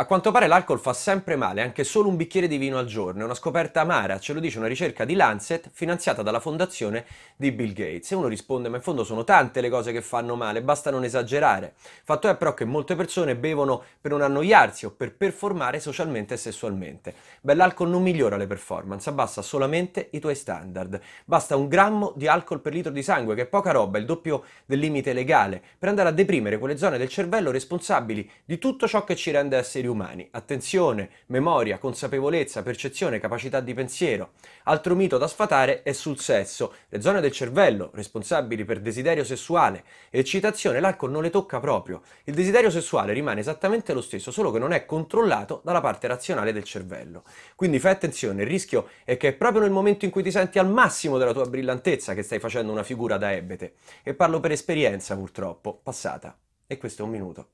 A quanto pare l'alcol fa sempre male, anche solo un bicchiere di vino al giorno. È una scoperta amara, ce lo dice una ricerca di Lancet finanziata dalla fondazione di Bill Gates. E uno risponde, ma in fondo sono tante le cose che fanno male, basta non esagerare. Fatto è però che molte persone bevono per non annoiarsi o per performare socialmente e sessualmente. Beh, l'alcol non migliora le performance, abbassa solamente i tuoi standard. Basta un grammo di alcol per litro di sangue, che è poca roba, il doppio del limite legale, per andare a deprimere quelle zone del cervello responsabili di tutto ciò che ci rende esseri umani. Attenzione, memoria, consapevolezza, percezione, capacità di pensiero. Altro mito da sfatare è sul sesso. Le zone del cervello, responsabili per desiderio sessuale eccitazione, l'alcol non le tocca proprio. Il desiderio sessuale rimane esattamente lo stesso, solo che non è controllato dalla parte razionale del cervello. Quindi fai attenzione, il rischio è che è proprio nel momento in cui ti senti al massimo della tua brillantezza che stai facendo una figura da ebete. E parlo per esperienza, purtroppo, passata. E questo è un minuto.